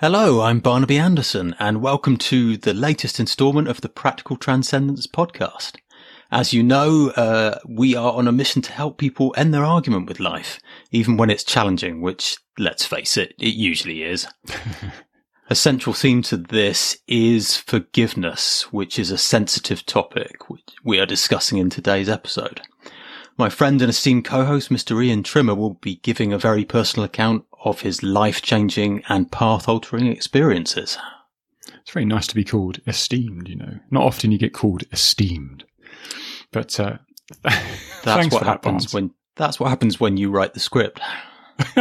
Hello, I'm Barnaby Anderson, and welcome to the latest installment of the Practical Transcendence podcast. As you know, uh, we are on a mission to help people end their argument with life, even when it's challenging, which, let's face it, it usually is. a central theme to this is forgiveness, which is a sensitive topic which we are discussing in today's episode. My friend and esteemed co-host, Mr. Ian Trimmer, will be giving a very personal account of his life-changing and path-altering experiences. It's very nice to be called esteemed, you know. Not often you get called esteemed. But uh, that's what happens that, when that's what happens when you write the script.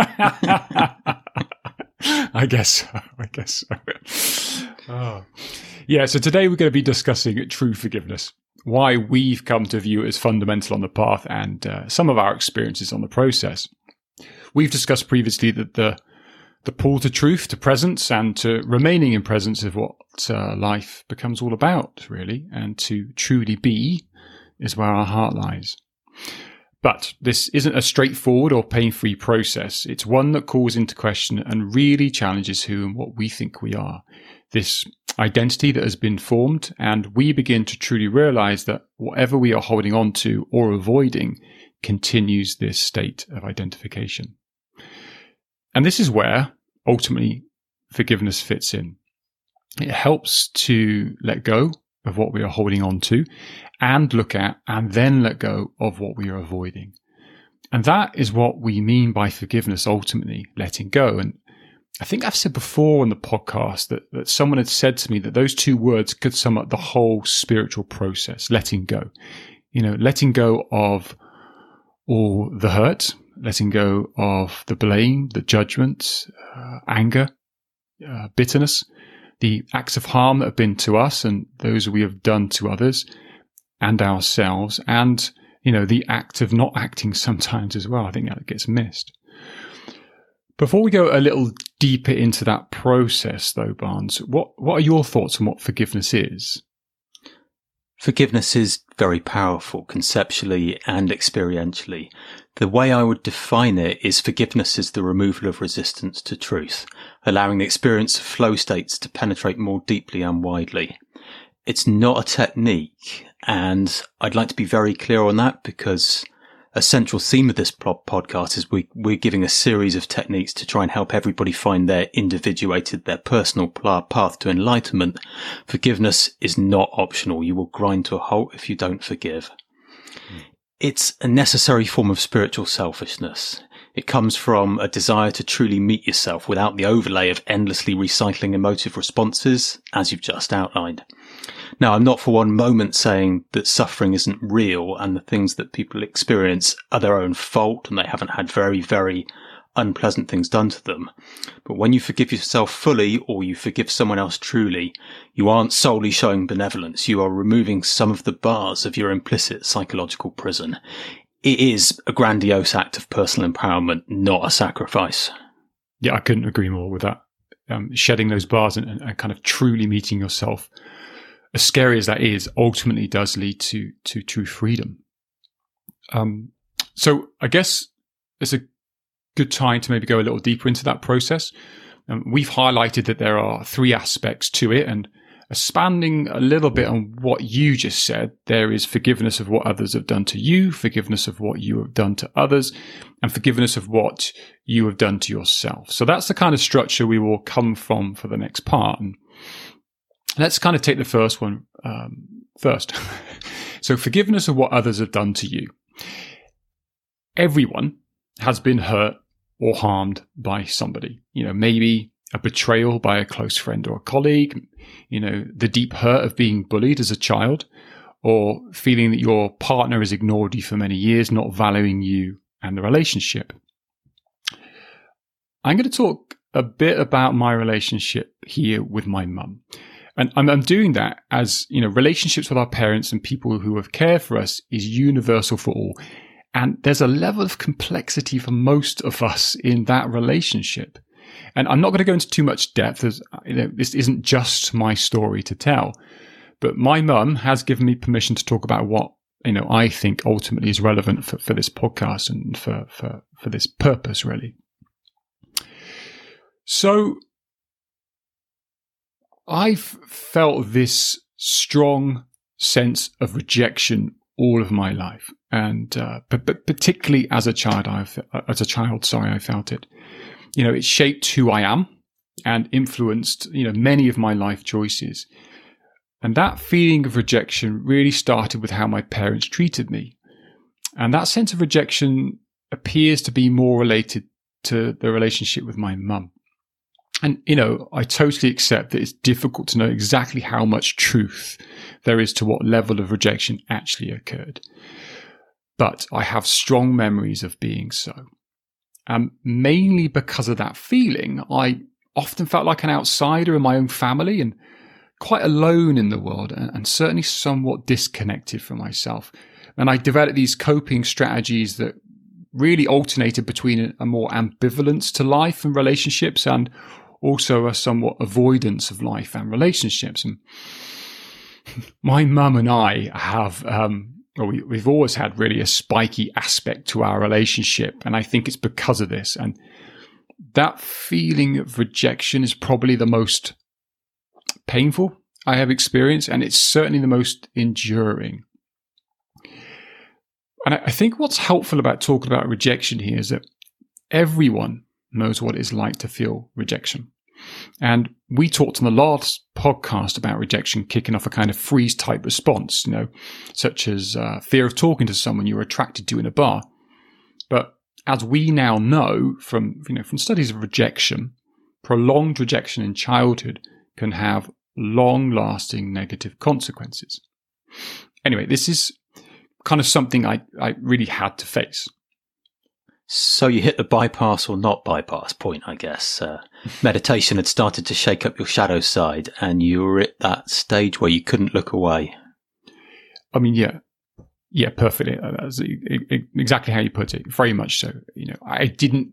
I guess so. I guess so. Oh. Yeah, so today we're going to be discussing true forgiveness why we've come to view it as fundamental on the path and uh, some of our experiences on the process. We've discussed previously that the the pull to truth, to presence, and to remaining in presence of what uh, life becomes all about, really, and to truly be is where our heart lies. But this isn't a straightforward or pain free process. It's one that calls into question and really challenges who and what we think we are this identity that has been formed, and we begin to truly realize that whatever we are holding on to or avoiding continues this state of identification. And this is where ultimately forgiveness fits in. It helps to let go of what we are holding on to and look at and then let go of what we are avoiding. And that is what we mean by forgiveness ultimately, letting go. And I think I've said before on the podcast that, that someone had said to me that those two words could sum up the whole spiritual process, letting go. You know, letting go of all the hurt, letting go of the blame, the judgment, uh, anger, uh, bitterness, the acts of harm that have been to us and those we have done to others and ourselves, and, you know, the act of not acting sometimes as well. I think that gets missed. Before we go a little deeper into that process, though, Barnes, what, what are your thoughts on what forgiveness is? Forgiveness is very powerful conceptually and experientially. The way I would define it is forgiveness is the removal of resistance to truth, allowing the experience of flow states to penetrate more deeply and widely. It's not a technique, and I'd like to be very clear on that because a central theme of this podcast is we, we're giving a series of techniques to try and help everybody find their individuated, their personal path to enlightenment. Forgiveness is not optional. You will grind to a halt if you don't forgive. It's a necessary form of spiritual selfishness. It comes from a desire to truly meet yourself without the overlay of endlessly recycling emotive responses, as you've just outlined. Now, I'm not for one moment saying that suffering isn't real and the things that people experience are their own fault and they haven't had very, very unpleasant things done to them. But when you forgive yourself fully or you forgive someone else truly, you aren't solely showing benevolence. You are removing some of the bars of your implicit psychological prison. It is a grandiose act of personal empowerment, not a sacrifice. Yeah, I couldn't agree more with that. Um, shedding those bars and, and, kind of truly meeting yourself as scary as that is, ultimately does lead to to true freedom. Um, so I guess it's a good time to maybe go a little deeper into that process. Um, we've highlighted that there are three aspects to it, and expanding a little bit on what you just said, there is forgiveness of what others have done to you, forgiveness of what you have done to others, and forgiveness of what you have done to yourself. So that's the kind of structure we will come from for the next part. And Let's kind of take the first one um, first. so, forgiveness of what others have done to you. Everyone has been hurt or harmed by somebody. You know, maybe a betrayal by a close friend or a colleague, you know, the deep hurt of being bullied as a child, or feeling that your partner has ignored you for many years, not valuing you and the relationship. I'm going to talk a bit about my relationship here with my mum. And I'm, I'm doing that as, you know, relationships with our parents and people who have cared for us is universal for all. And there's a level of complexity for most of us in that relationship. And I'm not going to go into too much depth as you know, this isn't just my story to tell. But my mum has given me permission to talk about what, you know, I think ultimately is relevant for, for this podcast and for, for, for this purpose, really. So I've felt this strong sense of rejection all of my life, and uh, but, particularly as a child, I've as a child, sorry, I felt it. You know, it shaped who I am and influenced you know many of my life choices. And that feeling of rejection really started with how my parents treated me. And that sense of rejection appears to be more related to the relationship with my mum. And, you know, I totally accept that it's difficult to know exactly how much truth there is to what level of rejection actually occurred. But I have strong memories of being so. And mainly because of that feeling, I often felt like an outsider in my own family and quite alone in the world and, and certainly somewhat disconnected from myself. And I developed these coping strategies that really alternated between a more ambivalence to life and relationships and also a somewhat avoidance of life and relationships. And my mum and I have, um, well, we, have always had really a spiky aspect to our relationship. And I think it's because of this. And that feeling of rejection is probably the most painful I have experienced. And it's certainly the most enduring. And I think what's helpful about talking about rejection here is that everyone knows what it's like to feel rejection. And we talked on the last podcast about rejection kicking off a kind of freeze type response, you know, such as uh, fear of talking to someone you're attracted to in a bar. But as we now know from, you know, from studies of rejection, prolonged rejection in childhood can have long lasting negative consequences. Anyway, this is kind of something I, I really had to face. So you hit the bypass or not bypass point, I guess. Uh, meditation had started to shake up your shadow side, and you were at that stage where you couldn't look away. I mean, yeah, yeah, perfectly. Uh, that's exactly how you put it. Very much so. You know, I didn't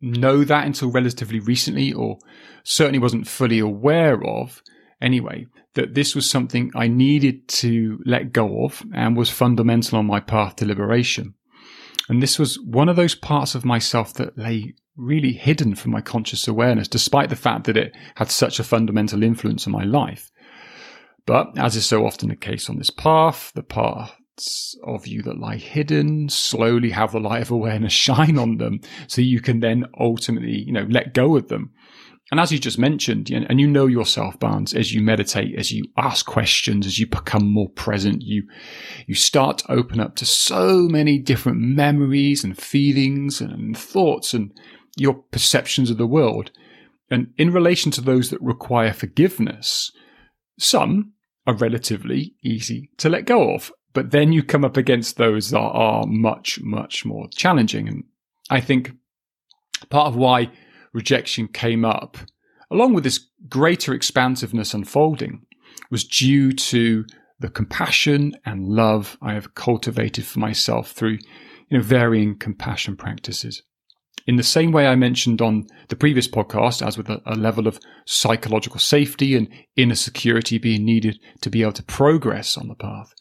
know that until relatively recently, or certainly wasn't fully aware of. Anyway, that this was something I needed to let go of and was fundamental on my path to liberation. And this was one of those parts of myself that lay really hidden from my conscious awareness, despite the fact that it had such a fundamental influence on my life. But as is so often the case on this path, the parts of you that lie hidden slowly have the light of awareness shine on them so you can then ultimately, you know, let go of them and as you just mentioned, and you know yourself, Barnes, as you meditate, as you ask questions, as you become more present, you, you start to open up to so many different memories and feelings and thoughts and your perceptions of the world. And in relation to those that require forgiveness, some are relatively easy to let go of. But then you come up against those that are much, much more challenging. And I think part of why rejection came up, along with this greater expansiveness unfolding, was due to the compassion and love I have cultivated for myself through you know, varying compassion practices. In the same way I mentioned on the previous podcast, as with a, a level of psychological safety and inner security being needed to be able to progress on the path,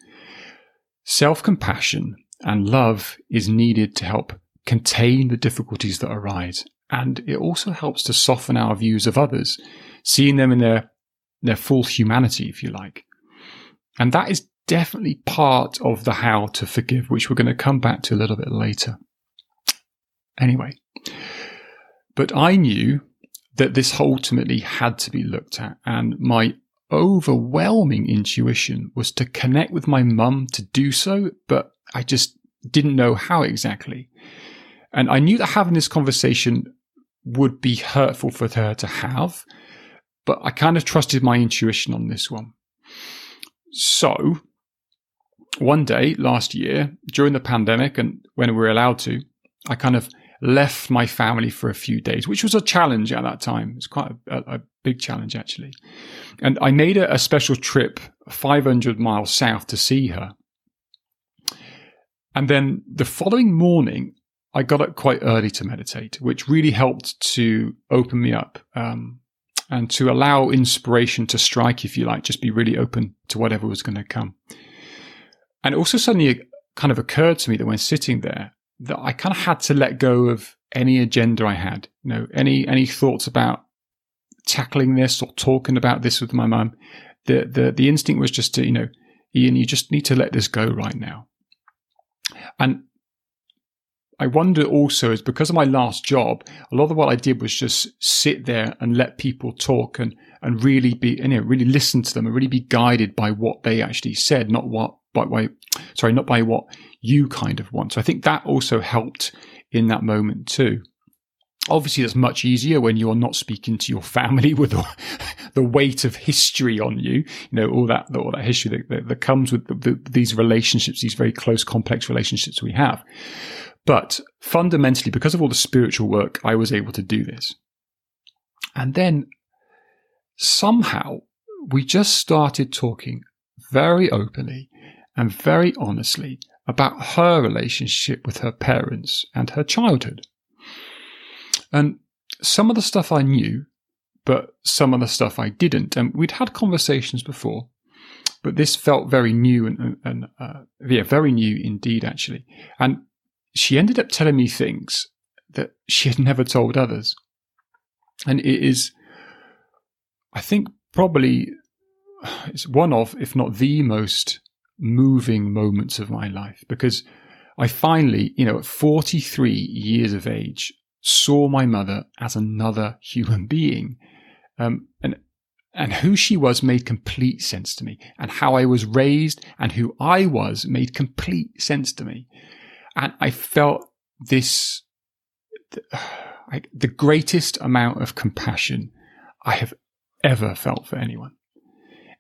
self compassion and love is needed to help contain the difficulties that arise and it also helps to soften our views of others, seeing them in their, their full humanity, if you like. And that is definitely part of the how to forgive, which we're going to come back to a little bit later. Anyway, but I knew that this ultimately had to be looked at, and my overwhelming intuition was to connect with my mum to do so, but I just didn't know how exactly. And I knew that having this conversation would be hurtful for her to have, but I kind of trusted my intuition on this one. So, one day last year, during the pandemic and when we were allowed to, I kind of left my family for a few days, which was a challenge at that time. It's quite a, a big challenge, actually. And I made a, a special trip 500 miles south to see her. And then the following morning, I got up quite early to meditate, which really helped to open me up um, and to allow inspiration to strike, if you like, just be really open to whatever was going to come. And it also suddenly kind of occurred to me that when sitting there, that I kind of had to let go of any agenda I had, you know, any any thoughts about tackling this or talking about this with my mum, the, the, the instinct was just to, you know, Ian, you just need to let this go right now. And I wonder also is because of my last job, a lot of what I did was just sit there and let people talk and, and really be, you know, really listen to them and really be guided by what they actually said, not what, by, sorry, not by what you kind of want. So I think that also helped in that moment too. Obviously, that's much easier when you're not speaking to your family with the, the weight of history on you. You know, all that, all that history that, that, that comes with the, the, these relationships, these very close, complex relationships we have. But fundamentally, because of all the spiritual work, I was able to do this. And then somehow we just started talking very openly and very honestly about her relationship with her parents and her childhood. And some of the stuff I knew, but some of the stuff I didn't. And we'd had conversations before, but this felt very new and, and uh, yeah, very new indeed, actually. And she ended up telling me things that she had never told others. And it is, I think, probably it's one of, if not the most moving moments of my life because I finally, you know, at 43 years of age, saw my mother as another human being. Um, and and who she was made complete sense to me, and how I was raised and who I was made complete sense to me. And I felt this like the greatest amount of compassion I have ever felt for anyone.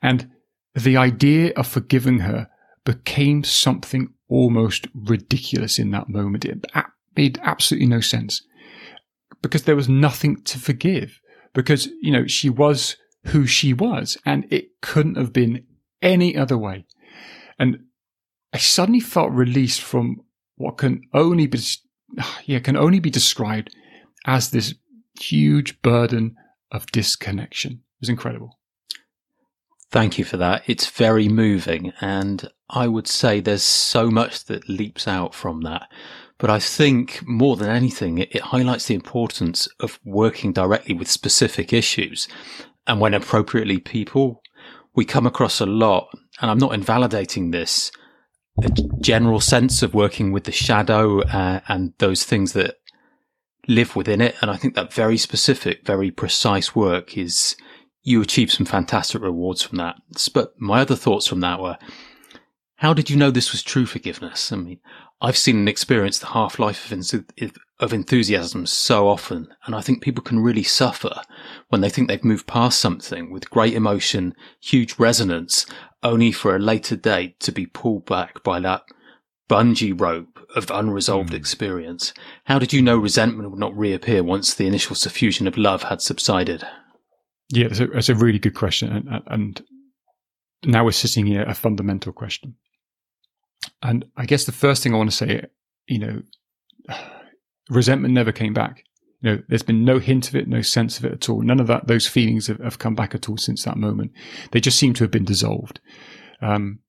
And the idea of forgiving her became something almost ridiculous in that moment. It made absolutely no sense because there was nothing to forgive because, you know, she was who she was and it couldn't have been any other way. And I suddenly felt released from what can only be, yeah, can only be described as this huge burden of disconnection. It was incredible. Thank you for that. It's very moving. And I would say there's so much that leaps out from that. But I think more than anything, it, highlights the importance of working directly with specific issues. And when appropriately people, we come across a lot, and I'm not invalidating this, a general sense of working with the shadow uh, and those things that live within it. And I think that very specific, very precise work is you achieve some fantastic rewards from that. But my other thoughts from that were, how did you know this was true forgiveness? I mean, I've seen and experienced the half life of, of enthusiasm so often, and I think people can really suffer when they think they've moved past something with great emotion, huge resonance, only for a later date to be pulled back by that bungee rope of unresolved mm. experience. How did you know resentment would not reappear once the initial suffusion of love had subsided? Yeah, that's a, that's a really good question. And, and now we're sitting here a fundamental question. And I guess the first thing I want to say, you know, resentment never came back. You know, there's been no hint of it, no sense of it at all. None of that, those feelings have, have come back at all since that moment. They just seem to have been dissolved. Um,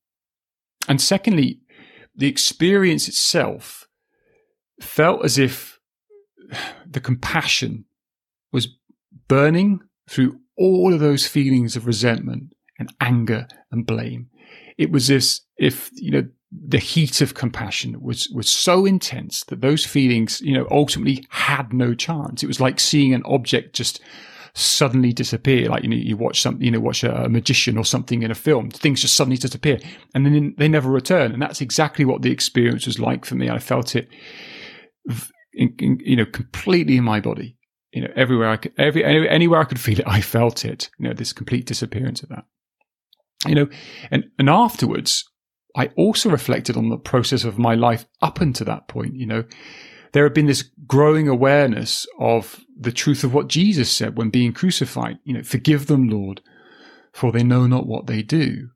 and secondly, the experience itself felt as if the compassion was burning through all of those feelings of resentment and anger and blame. It was as if, you know, the heat of compassion was, was so intense that those feelings, you know, ultimately had no chance. It was like seeing an object just suddenly disappear. Like, you know, you watch something, you know, watch a, magician or something in a film, things just suddenly disappear and then they never return. And that's exactly what the experience was like for me. I felt it, in, in, you know, completely in my body you know, everywhere I could, every, anywhere I could feel it, I felt it, you know, this complete disappearance of that. You know, and, and afterwards, I also reflected on the process of my life up until that point, you know, there had been this growing awareness of the truth of what Jesus said when being crucified, you know, forgive them, Lord, for they know not what they do.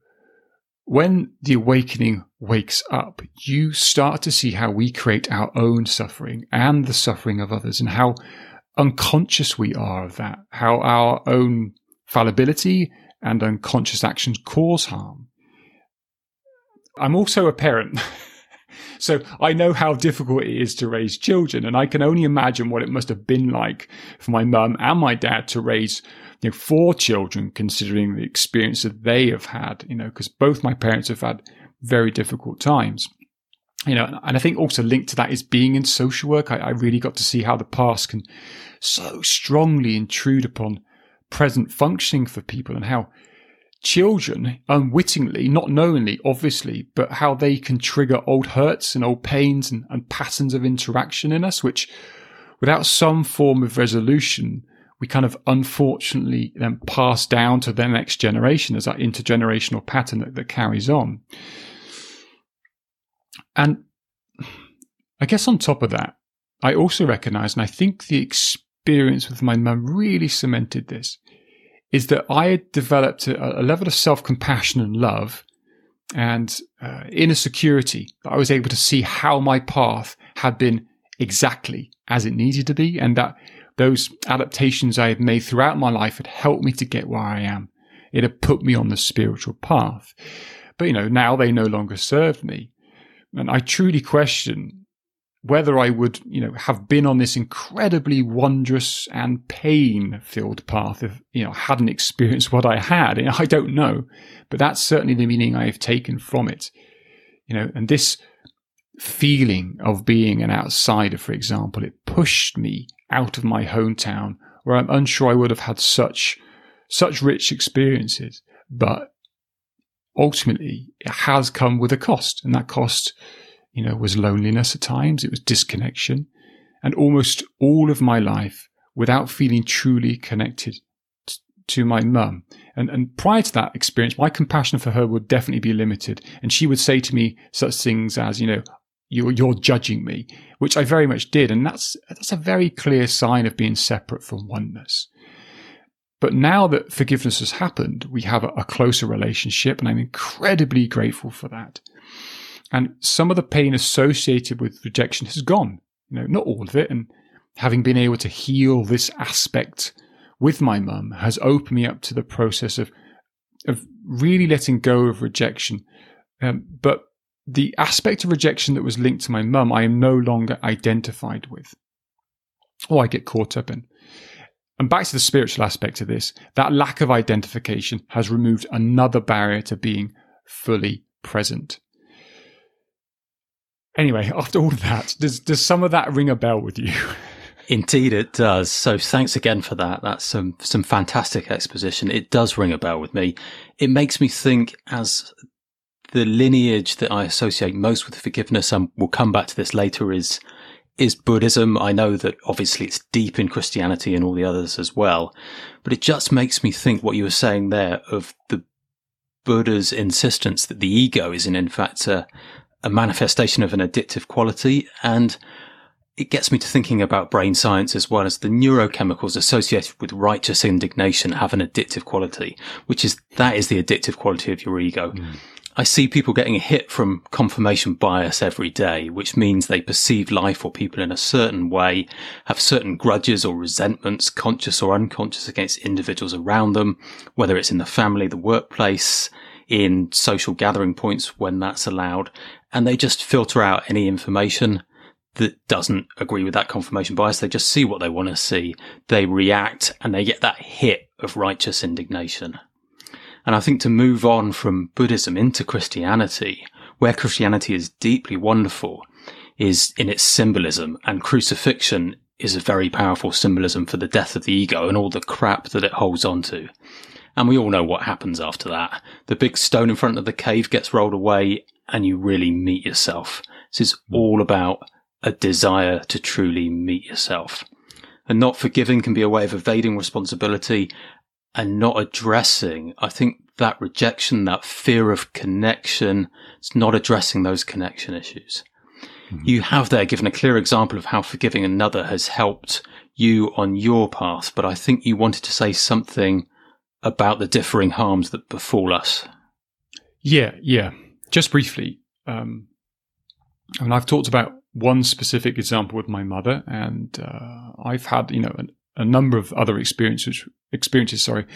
When the awakening wakes up, you start to see how we create our own suffering and the suffering of others and how unconscious we are of that, how our own fallibility and unconscious actions cause harm. I'm also a parent. so I know how difficult it is to raise children, and I can only imagine what it must have been like for my mum and my dad to raise you know, four children, considering the experience that they have had. You know, because both my parents have had very difficult times. You know, and I think also linked to that is being in social work. I, I really got to see how the past can so strongly intrude upon present functioning for people and how children unwittingly, not knowingly, obviously, but how they can trigger old hurts and old pains and, and patterns of interaction in us, which without some form of resolution, we kind of unfortunately then pass down to the next generation as that intergenerational pattern that, that carries on. And I guess on top of that, I also recognize, and I think the experience with my mum really cemented this, is that I had developed a, a level of self compassion and love and uh, inner security that I was able to see how my path had been exactly as it needed to be, and that those adaptations I had made throughout my life had helped me to get where I am. It had put me on the spiritual path. But, you know, now they no longer serve me. And I truly question whether I would, you know, have been on this incredibly wondrous and pain-filled path if, you know, hadn't experienced what I had. I don't know, but that's certainly the meaning I have taken from it. You know, and this feeling of being an outsider, for example, it pushed me out of my hometown where I'm unsure I would have had such, such rich experiences. But ultimately, it has come with a cost, and that cost you know, was loneliness at times, it was disconnection, and almost all of my life without feeling truly connected to my mum. And, and prior to that experience, my compassion for her would definitely be limited. And she would say to me such things as, you know, you're, you're judging me, which I very much did. And that's, that's a very clear sign of being separate from oneness. But now that forgiveness has happened, we have a, a closer relationship, and I'm incredibly grateful for that. And some of the pain associated with rejection has gone. You know, not all of it. And having been able to heal this aspect with my mum has opened me up to the process of of really letting go of rejection. Um, but the aspect of rejection that was linked to my mum, I am no longer identified with, or I get caught up in. And back to the spiritual aspect of this, that lack of identification has removed another barrier to being fully present. Anyway, after all of that, does does some of that ring a bell with you? Indeed, it does. So thanks again for that. That's some some fantastic exposition. It does ring a bell with me. It makes me think as the lineage that I associate most with forgiveness, and we'll come back to this later, is is Buddhism. I know that obviously it's deep in Christianity and all the others as well, but it just makes me think what you were saying there of the Buddha's insistence that the ego is in, in fact a, a manifestation of an addictive quality. And it gets me to thinking about brain science as well as the neurochemicals associated with righteous indignation have an addictive quality, which is that is the addictive quality of your ego. Mm. I see people getting a hit from confirmation bias every day, which means they perceive life or people in a certain way, have certain grudges or resentments, conscious or unconscious against individuals around them, whether it's in the family, the workplace, in social gathering points when that's allowed and they just filter out any information that doesn't agree with that confirmation bias. They just see what they want to see. They react and they get that hit of righteous indignation. And I think to move on from Buddhism into Christianity, where Christianity is deeply wonderful, is in its symbolism and crucifixion is a very powerful symbolism for the death of the ego and all the crap that it holds on to. And we all know what happens after that. The big stone in front of the cave gets rolled away and you really meet yourself. This is all about a desire to truly meet yourself. And not forgiving can be a way of evading responsibility and not addressing. I think that rejection, that fear of connection, it's not addressing those connection issues. Mm-hmm. You have there given a clear example of how forgiving another has helped you on your path, but I think you wanted to say something about the differing harms that befall us. Yeah, yeah just briefly, um, I mean, I've talked about one specific example with my mother, and uh, I've had you know a, a, number of other experiences experiences sorry,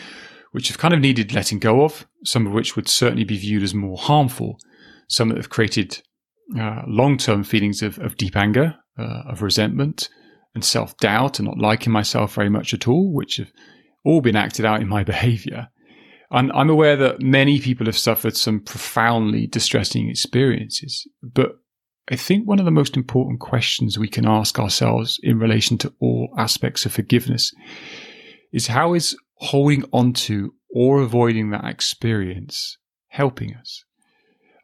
which have kind of needed letting go of. Some of which would certainly be viewed as more harmful. Some that have created uh, long term feelings of, of deep anger, uh, of resentment, and self doubt, and not liking myself very much at all, which have all been acted out in my behavior. And I'm aware that many people have suffered some profoundly distressing experiences, but I think one of the most important questions we can ask ourselves in relation to all aspects of forgiveness is how is holding on to or avoiding that experience helping us?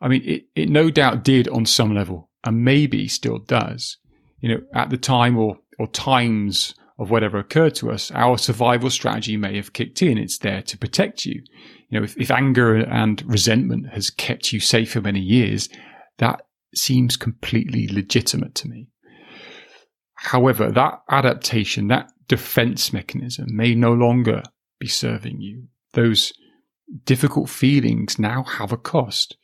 I mean, it, it no doubt did on some level and maybe still does. You know, at the time or, or times of whatever occurred to us, our survival strategy may have kicked in. It's there to protect you. You know, if, if anger and resentment has kept you safe for many years, that seems completely legitimate to me. However, that adaptation, that defense mechanism may no longer be serving you. Those difficult feelings now have a cost.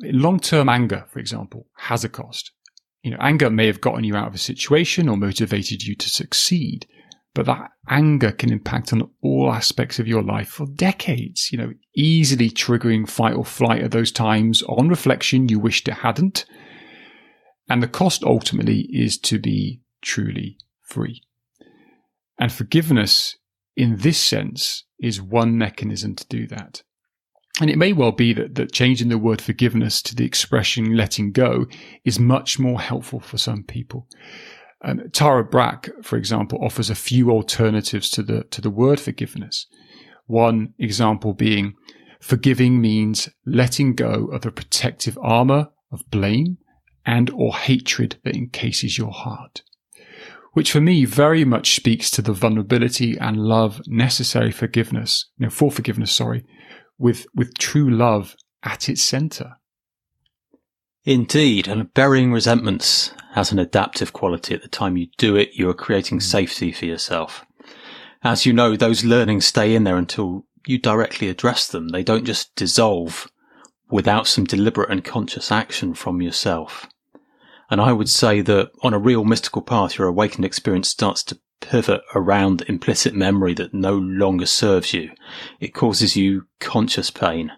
Long term anger, for example, has a cost you know, anger may have gotten you out of a situation or motivated you to succeed, but that anger can impact on all aspects of your life for decades, you know, easily triggering fight or flight at those times. On reflection, you wished it hadn't. And the cost ultimately is to be truly free. And forgiveness in this sense is one mechanism to do that. And it may well be that, that changing the word forgiveness to the expression letting go is much more helpful for some people. Um, Tara Brach, for example, offers a few alternatives to the, to the word forgiveness. One example being forgiving means letting go of the protective armor of blame and or hatred that encases your heart. Which for me very much speaks to the vulnerability and love necessary forgiveness, no, for forgiveness, sorry, with, with true love at its center. Indeed, and burying resentments has an adaptive quality. At the time you do it, you are creating mm. safety for yourself. As you know, those learnings stay in there until you directly address them. They don't just dissolve without some deliberate and conscious action from yourself. And I would say that on a real mystical path, your awakened experience starts to pivot around implicit memory that no longer serves you. It causes you conscious pain.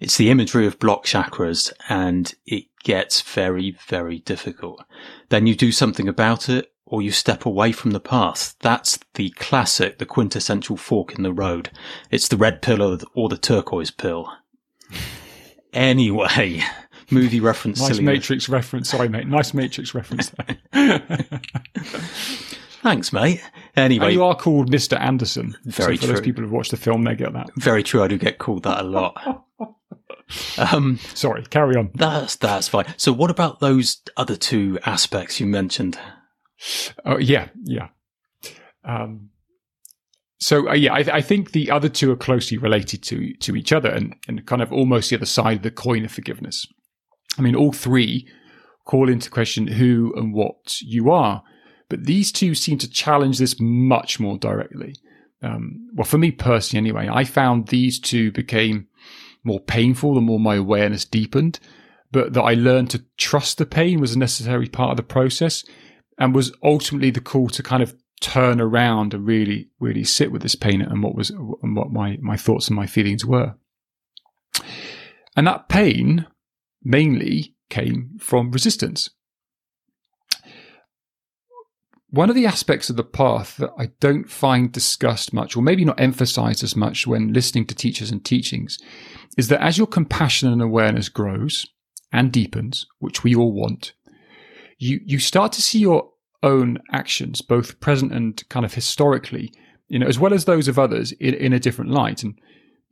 It's the imagery of block chakras and it gets very, very difficult. Then you do something about it or you step away from the path. That's the classic, the quintessential fork in the road. It's the red pill or the, or the turquoise pill. anyway, movie reference. Nice Matrix reference. Sorry, mate. Nice Matrix reference. Thanks, mate. Anyway, and you are called Mr. Anderson. Very so for true. those people who've watched the film, they get that. Very true. I do get called that a lot. um, Sorry, carry on. That's that's fine. So, what about those other two aspects you mentioned? Oh, yeah, yeah. Um, so uh, yeah, I, I, think the other two are closely related to to each other, and, and kind of almost the other side of the coin of forgiveness. I mean, all three call into question who and what you are. But these two seem to challenge this much more directly. Um, well, for me personally, anyway, I found these two became more painful the more my awareness deepened, but that I learned to trust the pain was a necessary part of the process and was ultimately the call to kind of turn around and really, really sit with this pain and what was, and what my, my thoughts and my feelings were. And that pain mainly came from resistance. One of the aspects of the path that I don't find discussed much, or maybe not emphasized as much when listening to teachers and teachings, is that as your compassion and awareness grows and deepens, which we all want, you, you start to see your own actions, both present and kind of historically, you know, as well as those of others in, in a different light. And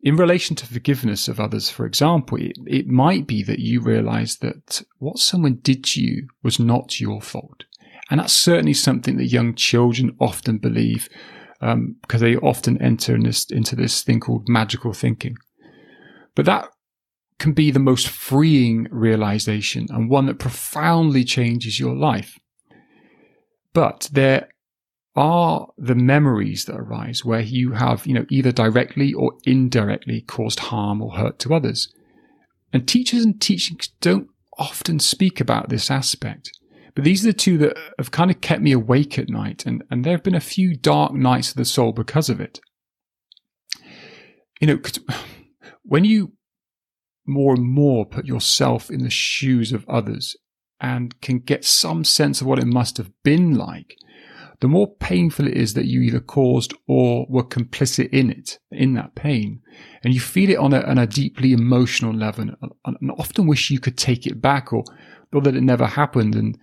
in relation to forgiveness of others, for example, it, it might be that you realize that what someone did to you was not your fault. And that's certainly something that young children often believe um, because they often enter in this, into this thing called magical thinking. But that can be the most freeing realization and one that profoundly changes your life. But there are the memories that arise where you have, you know, either directly or indirectly caused harm or hurt to others. And teachers and teachings don't often speak about this aspect. But these are the two that have kind of kept me awake at night, and, and there have been a few dark nights of the soul because of it. You know, when you more and more put yourself in the shoes of others and can get some sense of what it must have been like, the more painful it is that you either caused or were complicit in it, in that pain. And you feel it on a, on a deeply emotional level and, and often wish you could take it back or, or that it never happened and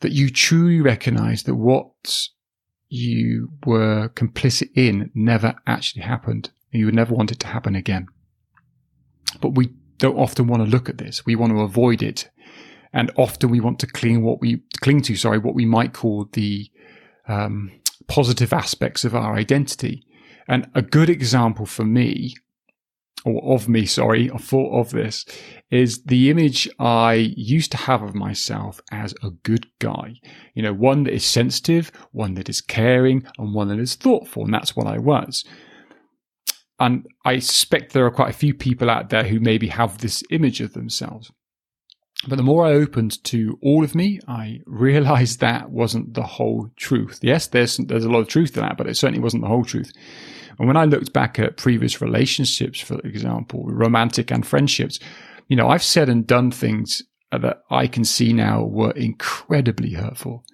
that you truly recognize that what you were complicit in never actually happened. And you would never want it to happen again. But we don't often want to look at this. We want to avoid it. And often we want to cling what we cling to, sorry, what we might call the um, positive aspects of our identity. And a good example for me, or of me, sorry, I thought of this, is the image I used to have of myself as a good guy. You know, one that is sensitive, one that is caring, and one that is thoughtful. And that's what I was. And I suspect there are quite a few people out there who maybe have this image of themselves. But the more I opened to all of me, I realized that wasn't the whole truth. Yes, there's, there's a lot of truth to that, but it certainly wasn't the whole truth. And when I looked back at previous relationships, for example, romantic and friendships, you know, I've said and done things that I can see now were incredibly hurtful.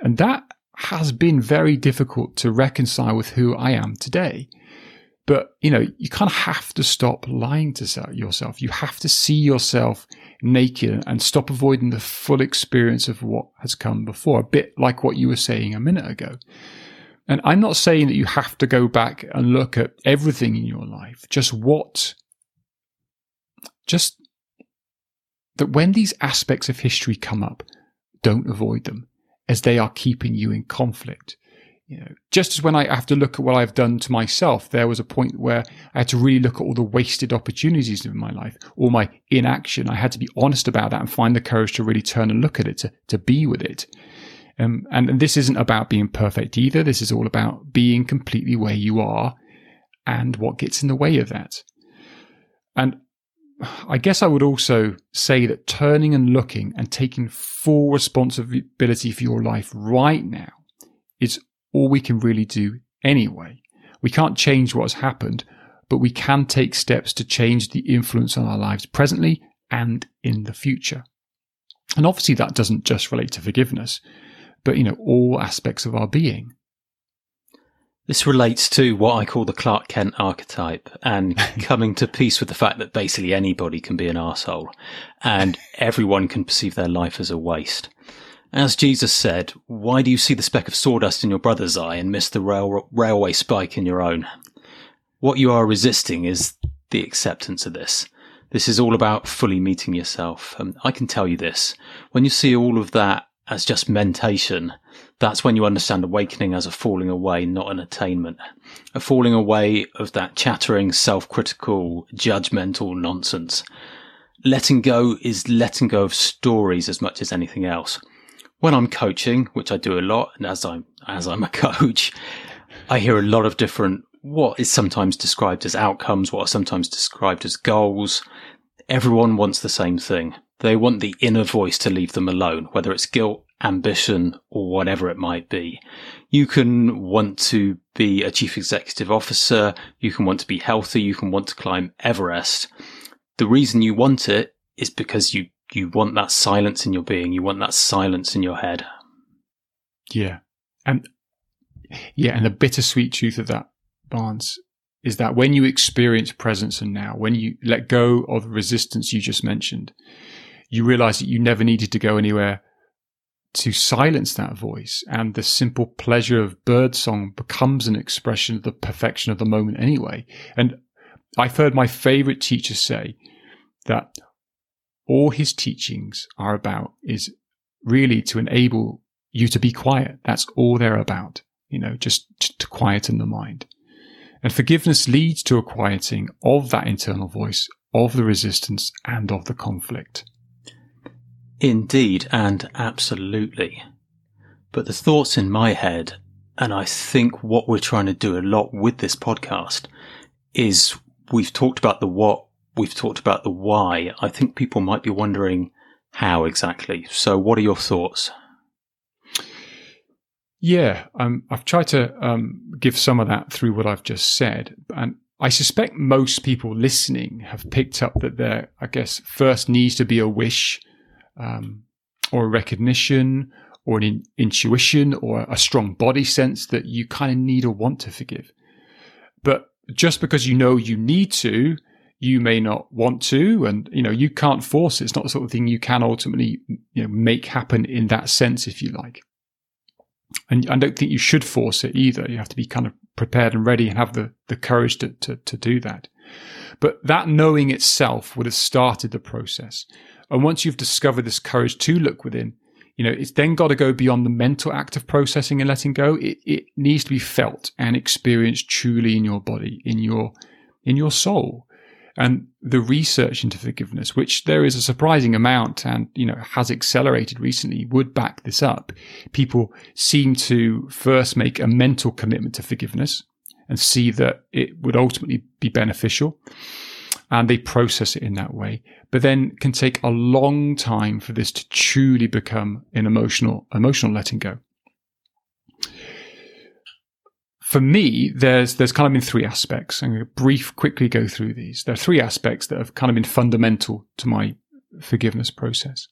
And that has been very difficult to reconcile with who I am today. But, you know, you kind of have to stop lying to yourself. You have to see yourself naked and stop avoiding the full experience of what has come before, a bit like what you were saying a minute ago. And I'm not saying that you have to go back and look at everything in your life, just what, just that when these aspects of history come up, don't avoid them as they are keeping you in conflict you know, just as when I have to look at what I've done to myself, there was a point where I had to really look at all the wasted opportunities in my life, all my inaction. I had to be honest about that and find the courage to really turn and look at it, to, to be with it. Um, and, this isn't about being perfect either. This is all about being completely where you are and what gets in the way of that. And I guess I would also say that turning and looking and taking full responsibility for your life right now is all we can really do anyway. We can't change what's happened, but we can take steps to change the influence on our lives presently and in the future. And obviously that doesn't just relate to forgiveness, but you know, all aspects of our being. This relates to what I call the Clark Kent archetype and coming to peace with the fact that basically anybody can be an asshole and everyone can perceive their life as a waste. As Jesus said, why do you see the speck of sawdust in your brother's eye and miss the rail- railway spike in your own? What you are resisting is the acceptance of this. This is all about fully meeting yourself. Um, I can tell you this. When you see all of that as just mentation, that's when you understand awakening as a falling away, not an attainment. A falling away of that chattering, self-critical, judgmental nonsense. Letting go is letting go of stories as much as anything else when I'm coaching, which I do a lot, and as I'm as I'm a coach, I hear a lot of different what is sometimes described as outcomes, what are sometimes described as goals. Everyone wants the same thing. They want the inner voice to leave them alone, whether it's guilt, ambition, or whatever it might be. You can want to be a chief executive officer. You can want to be healthy. You can want to climb Everest. The reason you want it is because you you want that silence in your being. You want that silence in your head. Yeah. And yeah, and the bittersweet truth of that, Barnes, is that when you experience presence and now, when you let go of resistance you just mentioned, you realize that you never needed to go anywhere to silence that voice. And the simple pleasure of birdsong becomes an expression of the perfection of the moment anyway. And I've heard my favorite teacher say that all his teachings are about is really to enable you to be quiet. That's all they're about, you know, just to quieten the mind. And forgiveness leads to a quieting of that internal voice, of the resistance and of the conflict. Indeed, and absolutely. But the thoughts in my head, and I think what we're trying to do a lot with this podcast, is we've talked about the what, we've talked about the why. I think people might be wondering how exactly. So, what are your thoughts? Yeah, um, I've tried to um, give some of that through what I've just said, and I suspect most people listening have picked up that there, I guess, first needs to be a wish um, or a recognition or an in- intuition or a strong body sense that you kind of need or want to forgive. But just because you know you need to, you may not want to, and you know you can't force it. It's not the sort of thing you can ultimately you know, make happen in that sense, if you like. And I don't think you should force it either. You have to be kind of prepared and ready and have the, the courage to, to, to do that. But that knowing itself would have started the process. And once you've discovered this courage to look within, you know, it's then got to go beyond the mental act of processing and letting go. It, it needs to be felt and experienced truly in your body, in your, in your soul. And the research into forgiveness, which there is a surprising amount and, you know, has accelerated recently, would back this up. People seem to first make a mental commitment to forgiveness and see that it would ultimately be beneficial. And they process it in that way, but then can take a long time for this to truly become an emotional, emotional letting go for me, there's there's kind of been three aspects. I'm going to brief quickly go through these. There are three aspects that have kind of been fundamental to my forgiveness process,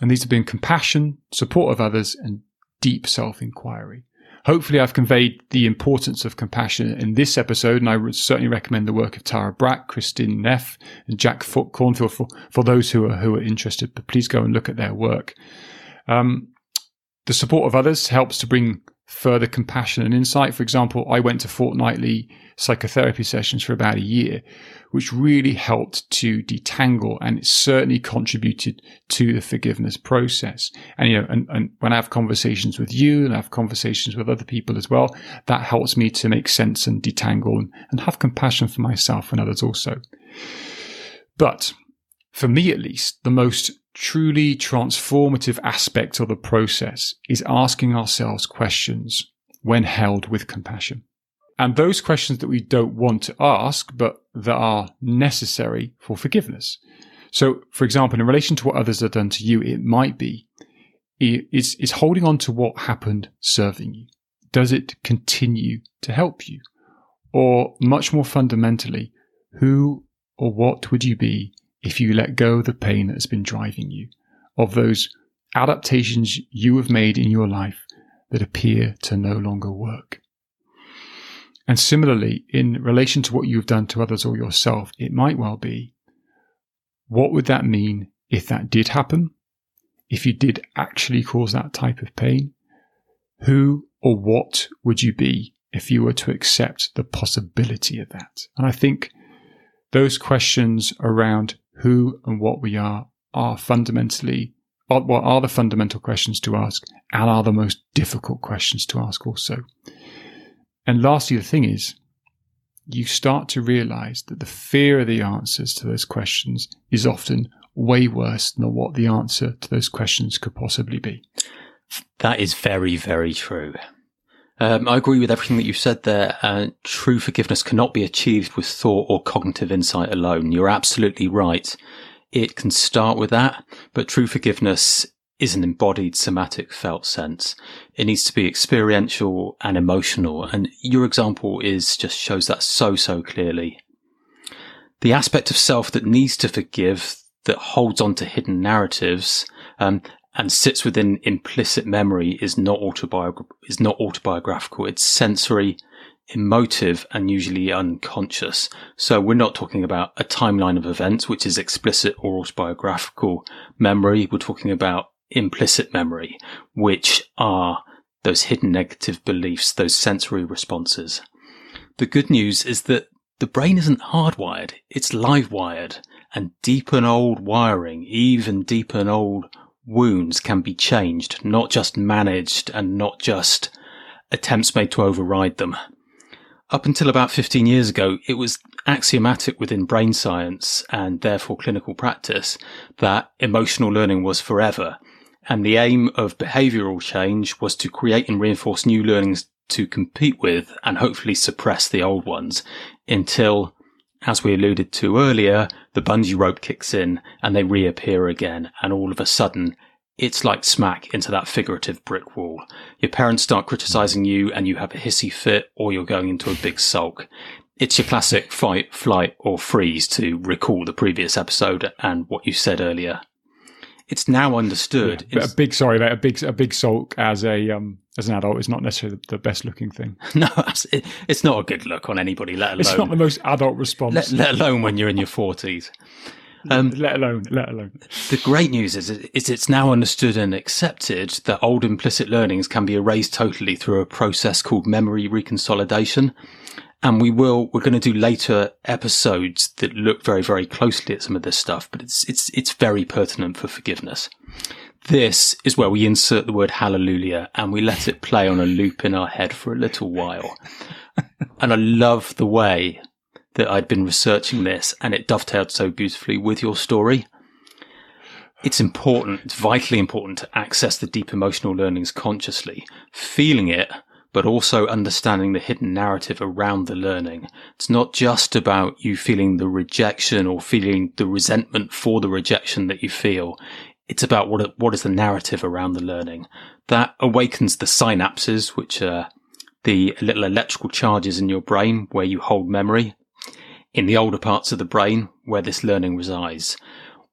and these have been compassion, support of others, and deep self inquiry. Hopefully, I've conveyed the importance of compassion in this episode, and I would certainly recommend the work of Tara Brach, Kristin Neff, and Jack Kornfield for, for those who are who are interested. But please go and look at their work. Um, the support of others helps to bring further compassion and insight. For example, I went to fortnightly psychotherapy sessions for about a year, which really helped to detangle and it certainly contributed to the forgiveness process. And, you know, and, and when I have conversations with you and I have conversations with other people as well, that helps me to make sense and detangle and, and have compassion for myself and others also. But for me at least, the most truly transformative aspect of the process is asking ourselves questions when held with compassion. And those questions that we don't want to ask, but that are necessary for forgiveness. So, for example, in relation to what others have done to you, it might be, is, is holding on to what happened serving you? Does it continue to help you? Or much more fundamentally, who or what would you be if you let go of the pain that has been driving you, of those adaptations you have made in your life that appear to no longer work. And similarly, in relation to what you've done to others or yourself, it might well be what would that mean if that did happen? If you did actually cause that type of pain? Who or what would you be if you were to accept the possibility of that? And I think those questions around who and what we are are fundamentally what are the fundamental questions to ask and are the most difficult questions to ask also. And lastly, the thing is, you start to realize that the fear of the answers to those questions is often way worse than what the answer to those questions could possibly be. That is very, very true. Um, I agree with everything that you've said there. Uh, true forgiveness cannot be achieved with thought or cognitive insight alone. You're absolutely right. It can start with that, but true forgiveness is an embodied somatic felt sense. It needs to be experiential and emotional. And your example is just shows that so, so clearly. The aspect of self that needs to forgive, that holds on to hidden narratives, um, and sits within implicit memory is not is not autobiographical. It's sensory, emotive, and usually unconscious. So we're not talking about a timeline of events, which is explicit or autobiographical memory. We're talking about implicit memory, which are those hidden negative beliefs, those sensory responses. The good news is that the brain isn't hardwired, it's live wired and deep and old wiring, even deep and old wounds can be changed, not just managed and not just attempts made to override them. Up until about 15 years ago, it was axiomatic within brain science and therefore clinical practice that emotional learning was forever. And the aim of behavioral change was to create and reinforce new learnings to compete with and hopefully suppress the old ones until as we alluded to earlier, the bungee rope kicks in and they reappear again. And all of a sudden, it's like smack into that figurative brick wall. Your parents start criticizing you and you have a hissy fit or you're going into a big sulk. It's your classic fight, flight, or freeze to recall the previous episode and what you said earlier. It's now understood. Yeah, a big sorry, a big a big sulk as a um as an adult is not necessarily the best looking thing. No, it's not a good look on anybody. Let alone it's not the most adult response. Let, let alone when you're in your forties. Um, let alone, let alone. The great news is, is it's now understood and accepted that old implicit learnings can be erased totally through a process called memory reconsolidation. And we will, we're going to do later episodes that look very, very closely at some of this stuff, but it's, it's, it's very pertinent for forgiveness. This is where we insert the word hallelujah and we let it play on a loop in our head for a little while. and I love the way that I'd been researching this and it dovetailed so beautifully with your story. It's important, it's vitally important to access the deep emotional learnings consciously, feeling it, but also understanding the hidden narrative around the learning. It's not just about you feeling the rejection or feeling the resentment for the rejection that you feel. It's about what, what is the narrative around the learning. That awakens the synapses, which are the little electrical charges in your brain where you hold memory in the older parts of the brain where this learning resides.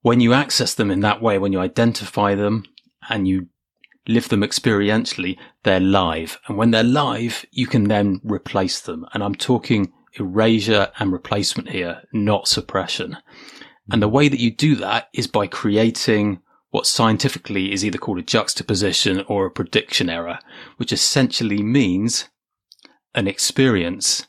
When you access them in that way, when you identify them and you live them experientially, they're live. And when they're live, you can then replace them. And I'm talking erasure and replacement here, not suppression. And the way that you do that is by creating what scientifically is either called a juxtaposition or a prediction error, which essentially means an experience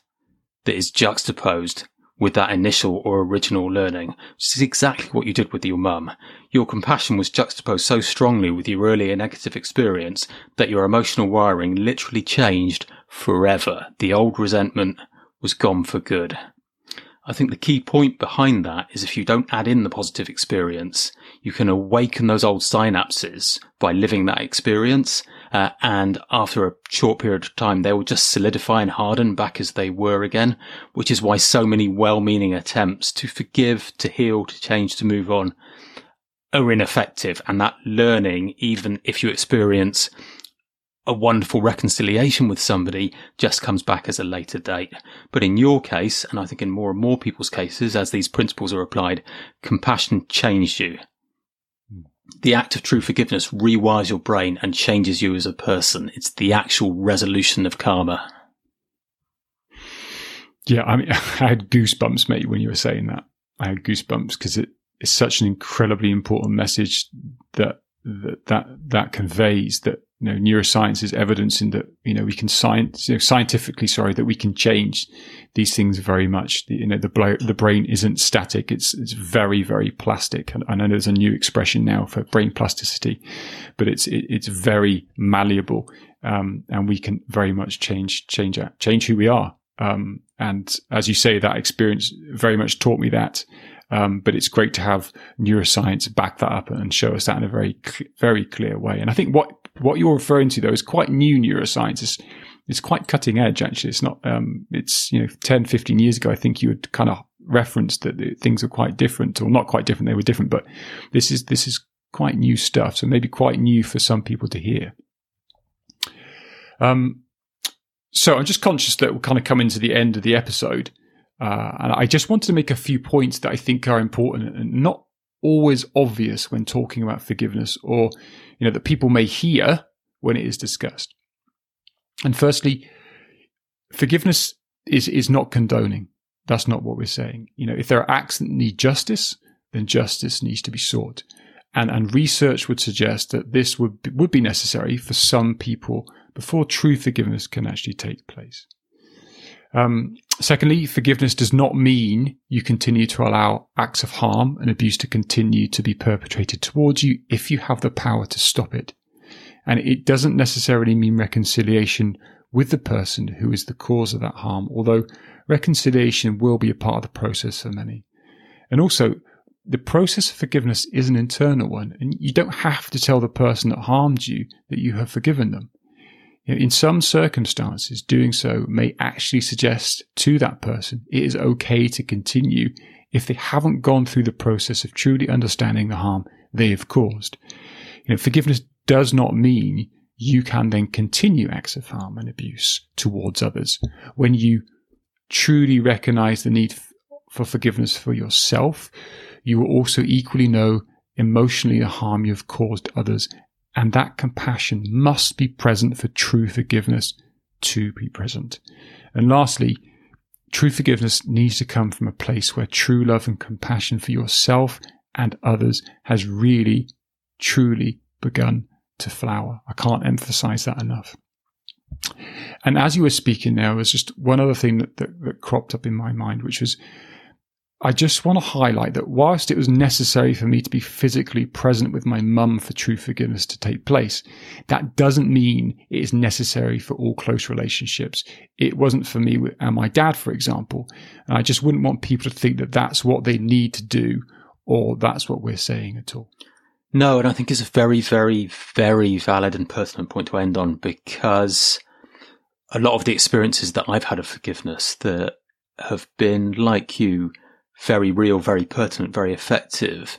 that is juxtaposed with that initial or original learning, which is exactly what you did with your mum. Your compassion was juxtaposed so strongly with your earlier negative experience that your emotional wiring literally changed forever. The old resentment was gone for good. I think the key point behind that is if you don't add in the positive experience, you can awaken those old synapses by living that experience. Uh, and after a short period of time, they will just solidify and harden back as they were again, which is why so many well-meaning attempts to forgive, to heal, to change, to move on are ineffective. And that learning, even if you experience a wonderful reconciliation with somebody just comes back as a later date. But in your case, and I think in more and more people's cases, as these principles are applied, compassion changed you. Hmm. The act of true forgiveness rewires your brain and changes you as a person. It's the actual resolution of karma. Yeah, I mean, I had goosebumps, mate, when you were saying that. I had goosebumps because it is such an incredibly important message that that that, that conveys that you know, neuroscience is evidencing that, you know, we can science, you know, scientifically, sorry, that we can change these things very much. You know, the, blo- the brain isn't static. It's, it's very, very plastic. And I know there's a new expression now for brain plasticity, but it's, it, it's very malleable. Um, and we can very much change, change, change who we are. Um, and as you say, that experience very much taught me that. Um, but it's great to have neuroscience back that up and show us that in a very, very clear way. And I think what what you're referring to though is quite new neuroscience. It's, it's quite cutting edge actually. It's not, um, it's, you know, 10, 15 years ago, I think you had kind of referenced that things are quite different or not quite different. They were different, but this is, this is quite new stuff. So maybe quite new for some people to hear. Um, so I'm just conscious that we'll kind of come into the end of the episode. Uh, and I just wanted to make a few points that I think are important and not always obvious when talking about forgiveness or you know, that people may hear when it is discussed. And firstly, forgiveness is, is not condoning. That's not what we're saying. You know, if there are acts that need justice, then justice needs to be sought. And, and research would suggest that this would be, would be necessary for some people before true forgiveness can actually take place. Um, secondly, forgiveness does not mean you continue to allow acts of harm and abuse to continue to be perpetrated towards you if you have the power to stop it. And it doesn't necessarily mean reconciliation with the person who is the cause of that harm, although reconciliation will be a part of the process for many. And also, the process of forgiveness is an internal one, and you don't have to tell the person that harmed you that you have forgiven them. In some circumstances, doing so may actually suggest to that person it is okay to continue if they haven't gone through the process of truly understanding the harm they have caused. You know, forgiveness does not mean you can then continue acts of harm and abuse towards others when you truly recognize the need for forgiveness for yourself, you will also equally know emotionally the harm you've caused others. And that compassion must be present for true forgiveness to be present. And lastly, true forgiveness needs to come from a place where true love and compassion for yourself and others has really, truly begun to flower. I can't emphasize that enough. And as you were speaking there was just one other thing that, that, that cropped up in my mind, which was I just want to highlight that whilst it was necessary for me to be physically present with my mum for true forgiveness to take place, that doesn't mean it is necessary for all close relationships. It wasn't for me and my dad, for example. And I just wouldn't want people to think that that's what they need to do or that's what we're saying at all. No, and I think it's a very, very, very valid and pertinent point to end on because a lot of the experiences that I've had of forgiveness that have been like you, very real, very pertinent, very effective,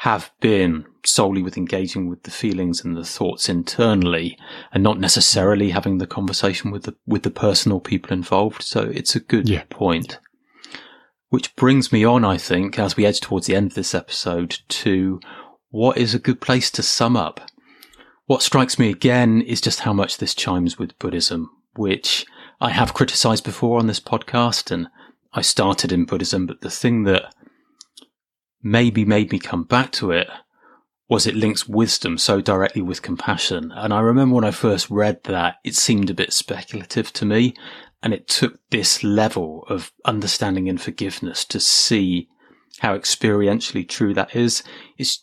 have been solely with engaging with the feelings and the thoughts internally and not necessarily having the conversation with the with the personal people involved. So it's a good yeah. point. Which brings me on, I think, as we edge towards the end of this episode, to what is a good place to sum up. What strikes me again is just how much this chimes with Buddhism, which I have criticized before on this podcast, and I started in Buddhism, but the thing that maybe made me come back to it was it links wisdom so directly with compassion. And I remember when I first read that, it seemed a bit speculative to me. And it took this level of understanding and forgiveness to see how experientially true that is. It's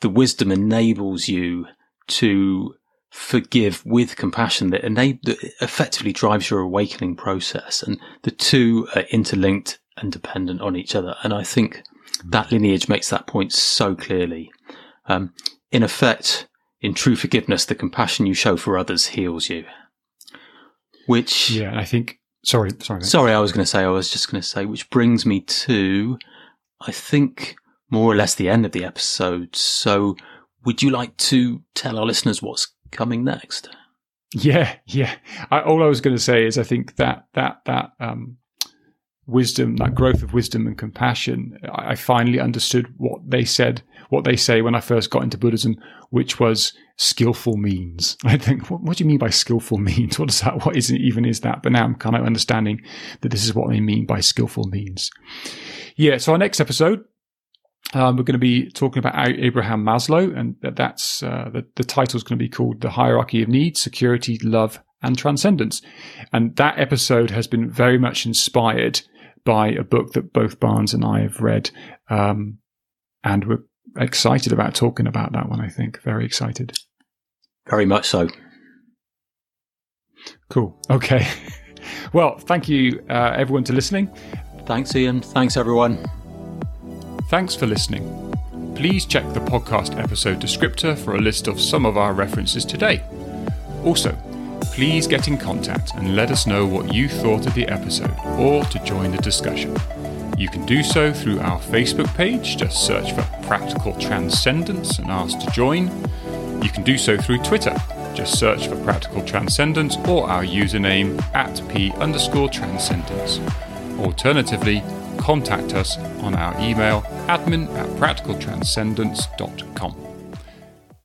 the wisdom enables you to forgive with compassion that, enable, that effectively drives your awakening process. And the two are interlinked and dependent on each other. And I think that lineage makes that point so clearly. Um, in effect, in true forgiveness, the compassion you show for others heals you. Which, yeah, I think. Sorry, sorry. Sorry, I was going to say. I was just going to say, which brings me to, I think, more or less the end of the episode. So, would you like to tell our listeners what's coming next? Yeah, yeah. I, all I was going to say is I think that that that um, wisdom, that growth of wisdom and compassion, I, I finally understood what they said, what they say when I first got into Buddhism, which was skillful means. I think, what, what do you mean by skillful means? What is that? What is it even is that? But now I'm kind of understanding that this is what they mean by skillful means. Yeah. So our next episode um, we're going to be talking about Abraham Maslow, and that's uh, the, the title is going to be called The Hierarchy of Needs, Security, Love, and Transcendence. And that episode has been very much inspired by a book that both Barnes and I have read. Um, and we're excited about talking about that one, I think. Very excited. Very much so. Cool. Okay. well, thank you, uh, everyone, to listening. Thanks, Ian. Thanks, everyone. Thanks for listening. Please check the podcast episode descriptor for a list of some of our references today. Also, please get in contact and let us know what you thought of the episode or to join the discussion. You can do so through our Facebook page, just search for Practical Transcendence and ask to join. You can do so through Twitter, just search for Practical Transcendence or our username at P underscore transcendence. Alternatively, contact us on our email admin at practicaltranscendence.com.